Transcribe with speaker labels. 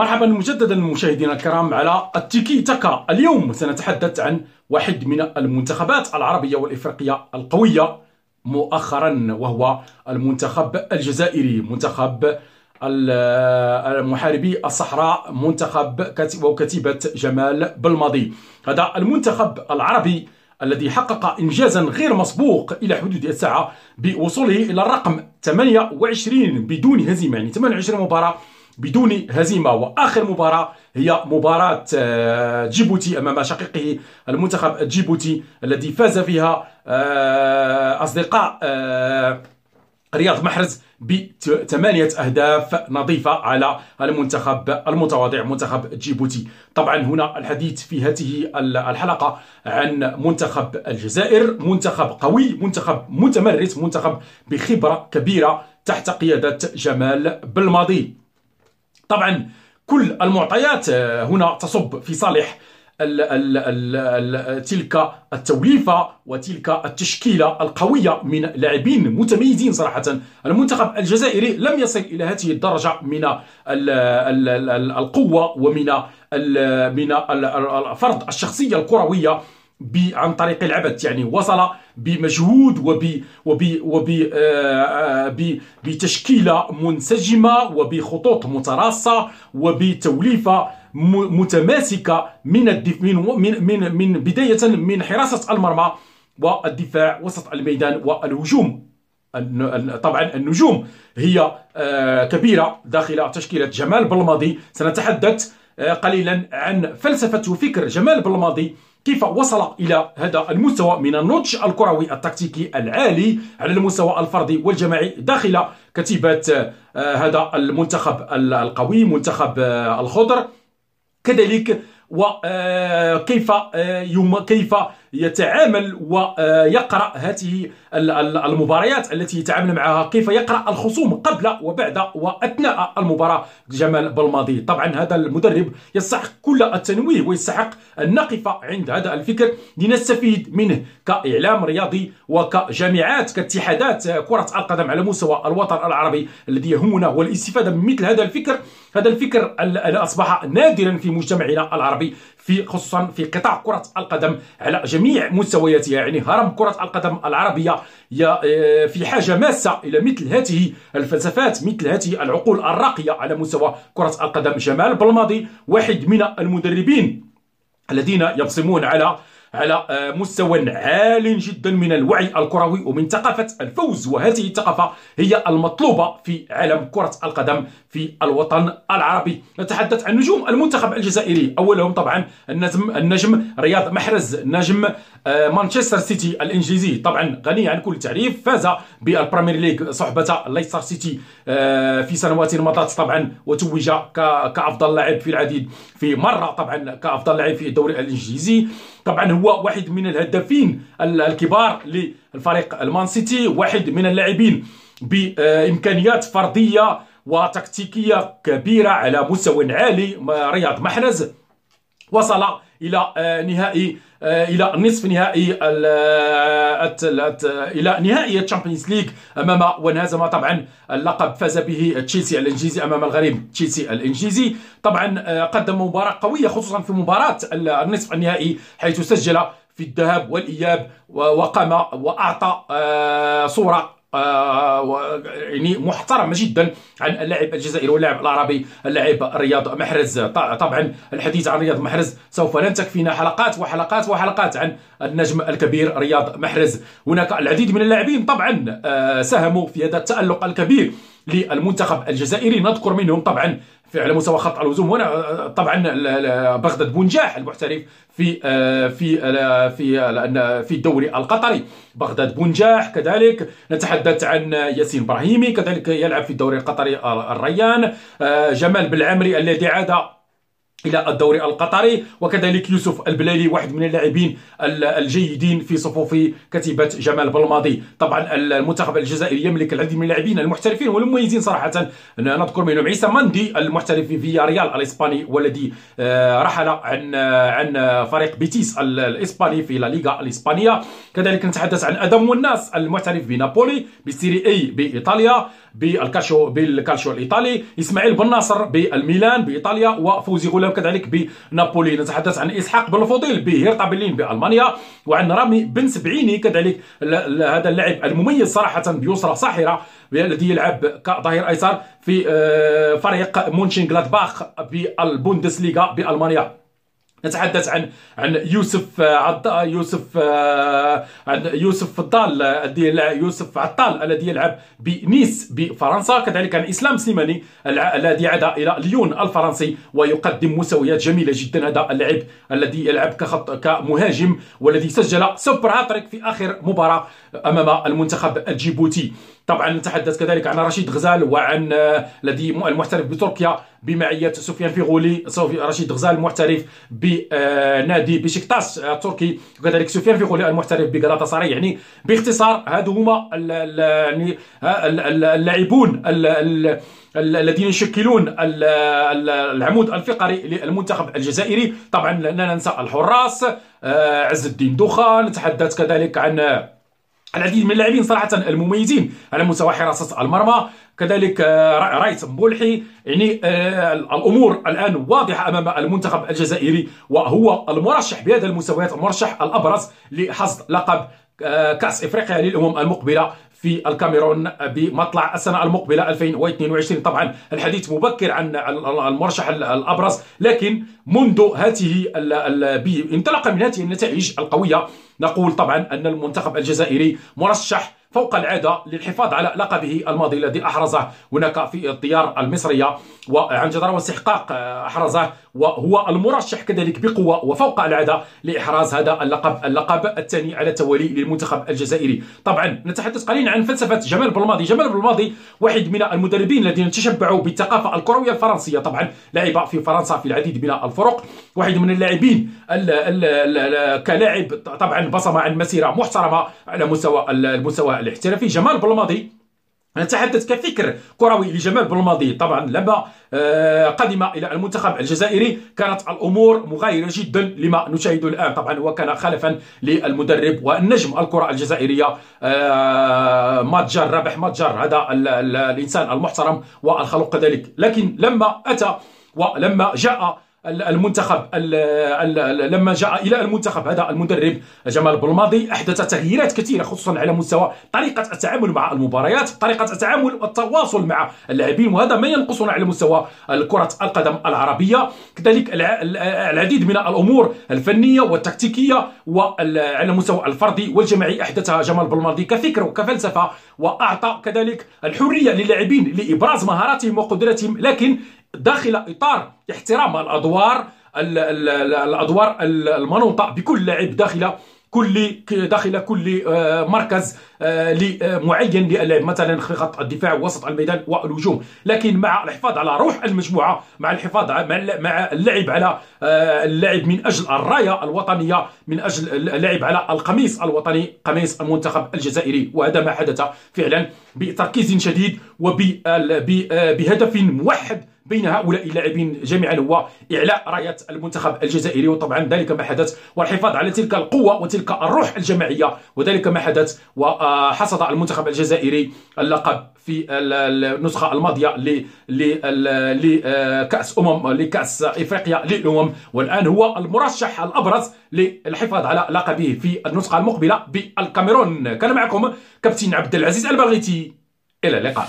Speaker 1: مرحبا مجددا مشاهدينا الكرام على التيكي تاكا. اليوم سنتحدث عن واحد من المنتخبات العربية والإفريقية القوية مؤخرا وهو المنتخب الجزائري منتخب المحاربي الصحراء منتخب وكتيبة جمال بالماضي. هذا المنتخب العربي الذي حقق إنجازا غير مسبوق إلى حدود الساعة بوصوله إلى الرقم 28 بدون هزيمة. يعني 28 مباراة بدون هزيمة. وآخر مباراة هي مباراة آه، جيبوتي أمام شقيقه المنتخب الجيبوتي الذي فاز فيها آه، أصدقاء آه، رياض محرز بثمانية أهداف نظيفة على المنتخب المتواضع منتخب جيبوتي. طبعا هنا الحديث في هذه الحلقة عن منتخب الجزائر منتخب قوي منتخب متمرس منتخب بخبرة كبيرة تحت قيادة جمال بالماضي. طبعا كل المعطيات آه، هنا تصب في صالح ال ال ال ال تلك التوليفة وتلك التشكيلة القوية من لاعبين متميزين صراحة. المنتخب الجزائري لم يصل إلى هذه الدرجة من ال ال ال القوة ومن من فرض الشخصية الكروية عن طريق العبث يعني وصل بمجهود وب وب وب آه، آه، بتشكيلة منسجمة وبخطوط متراصة وبتوليفة متماسكة من من من من بداية من حراسة المرمى والدفاع وسط الميدان والهجوم. طبعا النجوم هي آه، كبيرة داخل تشكيلة جمال بالماضي. سنتحدث قليلا عن فلسفة وفكر جمال بالماضي. كيف وصل إلى هذا المستوى من النضج الكروي التكتيكي العالي على المستوى الفردي والجماعي داخل كتيبة آه، هذا المنتخب القوي منتخب آه، الخضر. كذلك وكيف آه، كيف يتعامل ويقرأ هذه المباريات التي يتعامل معها كيف يقرأ الخصوم قبل وبعد وأثناء المباراة. جمال بالماضي طبعا هذا المدرب يستحق كل التنويه ويستحق أن نقف عند هذا الفكر. لنستفيد منه كإعلام رياضي وكجامعات كاتحادات كرة القدم على مستوى الوطن العربي الذي يهمنا هو الاستفادة من مثل هذا الفكر. هذا الفكر الذي أصبح نادرا في مجتمعنا العربي. في خصوصا في قطاع كرة القدم على جميع مستوياتها. يعني هرم كرة القدم العربية آه، في حاجة ماسة إلى مثل هذه الفلسفات مثل هذه العقول الراقية على مستوى كرة القدم. جمال بالماضي واحد من المدربين الذين يبصمون على على آه، مستوى عال جدا من الوعي الكروي ومن ثقافة الفوز. وهذه الثقافة هي المطلوبة في عالم كرة القدم في الوطن العربي. نتحدث عن نجوم المنتخب الجزائري. أولهم طبعا النجم, النجم رياض محرز نجم آه، مانشستر سيتي الإنجليزي. طبعا غني عن كل التعريف فاز بال Premier League صحبة ليستر سيتي آه، في سنوات مضت طبعا وتوج كأفضل لاعب في العديد. في مرة طبعا كأفضل لاعب في الدوري الإنجليزي. طبعا هو واحد من الهدافين الكبار للفريق المان سيتي واحد من اللاعبين بإمكانيات فردية وتكتيكية كبيرة على مستوى عالي رياض محرز. وصل إلى آه، نهائي إلى نصف نهائي آه، إلى نهائي ال Champions League أمام وانهزم طبعا اللقب فاز به تشيلسي الإنجليزي أمام الغريم تشيلسي الإنجليزي. طبعا قدم مباراة قوية خصوصا في مباراة النصف النهائي حيث سجل في الذهاب والإياب وقام وأعطى صورة آه يعني محترمه جدا عن اللاعب الجزائري واللاعب العربي اللاعب رياض محرز. طبعا الحديث عن رياض محرز سوف لن تكفينا حلقات وحلقات وحلقات عن النجم الكبير رياض محرز. هناك العديد من اللاعبين طبعا آه ساهموا في هذا التألق الكبير. للمنتخب الجزائري. نذكر منهم طبعا على مستوى خط الهجوم هنا طبعا بغداد بونجاح المحترف في آه، في آه، في آه، في الدوري القطري. بغداد بونجاح كذلك. نتحدث عن ياسين إبراهيمي كذلك يلعب في الدوري القطري الريان. جمال بالعمري الذي عاد إلى الدوري القطري. وكذلك يوسف البلالي واحد من اللاعبين الجيدين في صفوف كتيبة جمال بلماضي. طبعا المنتخب الجزائري يملك العديد من اللاعبين المحترفين والمميزين صراحة. نذكر منهم عيسى مندي المحترف في فيا ريال الإسباني والذي آه، رحل عن عن فريق بيتيس الإسباني في لا ليغا الإسبانية. كذلك نتحدث عن آدم وناس المحترف بنابولي ب Serie A بإيطاليا. بالكالشو بالكالشو الإيطالي إسماعيل بن ناصر بالميلان بإيطاليا وفوزي غلام كذلك بنابولي. نتحدث عن إسحاق بلفوضيل بهيرتا برلين بألمانيا وعن رامي بن سبعيني كذلك هذا اللاعب المميز صراحة بيسرى ساحره الذي يلعب كظهير أيسر في آه، فريق مونشن جلادباخ بالبوندسليغا بألمانيا. نتحدث عن عن يوسف عط يوسف عن يوسف الضال الذي يوسف عطال الذي يلعب بنيس بفرنسا. كذلك عن إسلام سليماني الذي عاد إلى ليون الفرنسي ويقدم مستويات جميلة جدا. هذا اللاعب الذي يلعب كخط كمهاجم والذي سجل super hat-trick في آخر مباراة أمام المنتخب الجيبوتي. طبعا نتحدث كذلك عن رشيد غزال وعن الذي المحترف بتركيا بمعية سفيان فيغولي. رشيد غزال المحترف بنادي بشكتاش التركي وكذلك سفيان فيغولي المحترف بغلاطا سراي يعني باختصار هادو هما يعني اللاعبون الذين يشكلون العمود الفقري للمنتخب الجزائري. طبعا لا ننسى الحراس آه، عز الدين دخان نتحدث كذلك عن العديد من اللاعبين صراحة المميزين على مستوى حراسه المرمى. كذلك آه، رايت مبولحي يعني آه، الأمور الآن واضحة أمام المنتخب الجزائري وهو المرشح بهذا المستويات المرشح الأبرز لحصد لقب آه، كأس إفريقيا للأمم المقبلة في الكاميرون بمطلع السنة المقبلة 2022 طبعا الحديث مبكر عن المرشح الأبرز لكن منذ هذه انطلاقا من هذه النتائج القوية نقول طبعا أن المنتخب الجزائري مرشح فوق العادة للحفاظ على لقبه الماضي الذي أحرزه. هناك في الديار المصرية وعن جدارة واستحقاق أحرزه وهو المرشح كذلك بقوة وفوق العادة لإحراز هذا اللقب اللقب الثاني على التوالي للمنتخب الجزائري. طبعا نتحدث قليلا عن فلسفة جمال بلماضي. جمال بلماضي واحد من المدربين الذين تشبعوا بالثقافة الكروية الفرنسية. طبعا لعب في فرنسا في العديد من الفرق. واحد من اللاعبين كلاعب طبعا بصم عن مسيرة محترمة على مستوى المستوى الاحترافي جمال بلماضي. نتحدث كفكر كروي لجمال بلماضي. طبعا لما آه، قدم إلى المنتخب الجزائري كانت الأمور مغايرة جدا لما نشاهده الآن. طبعا هو كان خلفا للمدرب والنجم الكرة الجزائرية. آه، ماتجر رابح ماتجر هذا الإنسان المحترم والخلوق كذلك. لكن لما أتى ولما جاء المنتخب لما جاء إلى المنتخب هذا المدرب جمال بلماضي أحدث تغييرات كثيرة خصوصا على مستوى طريقة التعامل مع المباريات طريقة التعامل والتواصل مع اللاعبين وهذا ما ينقصنا على مستوى كره القدم العربية. كذلك العديد من الأمور الفنية والتكتيكية وعلى المستوى الفردي والجماعي أحدثها جمال بلماضي كفكر وكفلسفة وأعطى كذلك الحرية للاعبين لإبراز مهاراتهم وقدراتهم لكن داخل إطار احترام الأدوار الأدوار المنوطة بكل لاعب داخل كل داخل كل آه، مركز آه، معين للعب مثلا خط الدفاع وسط الميدان والهجوم. لكن مع الحفاظ على روح المجموعة مع الحفاظ مع اللعب على آه، اللعب من أجل الراية الوطنية من أجل اللعب على القميص الوطني قميص المنتخب الجزائري. وهذا ما حدث فعلا بتركيز شديد وبهدف موحد بين هؤلاء اللاعبين جميعا هو إعلاء راية المنتخب الجزائري وطبعا ذلك ما حدث والحفاظ على تلك القوة وتلك الروح الجماعية وذلك ما حدث وحصد المنتخب الجزائري اللقب في النسخة الماضية لكأس أمم لكأس إفريقيا للأمم والآن هو المرشح الأبرز للحفاظ على لقبه في النسخة المقبلة بالكاميرون. كان معكم كابتن عبد العزيز البغيتي. إلى اللقاء.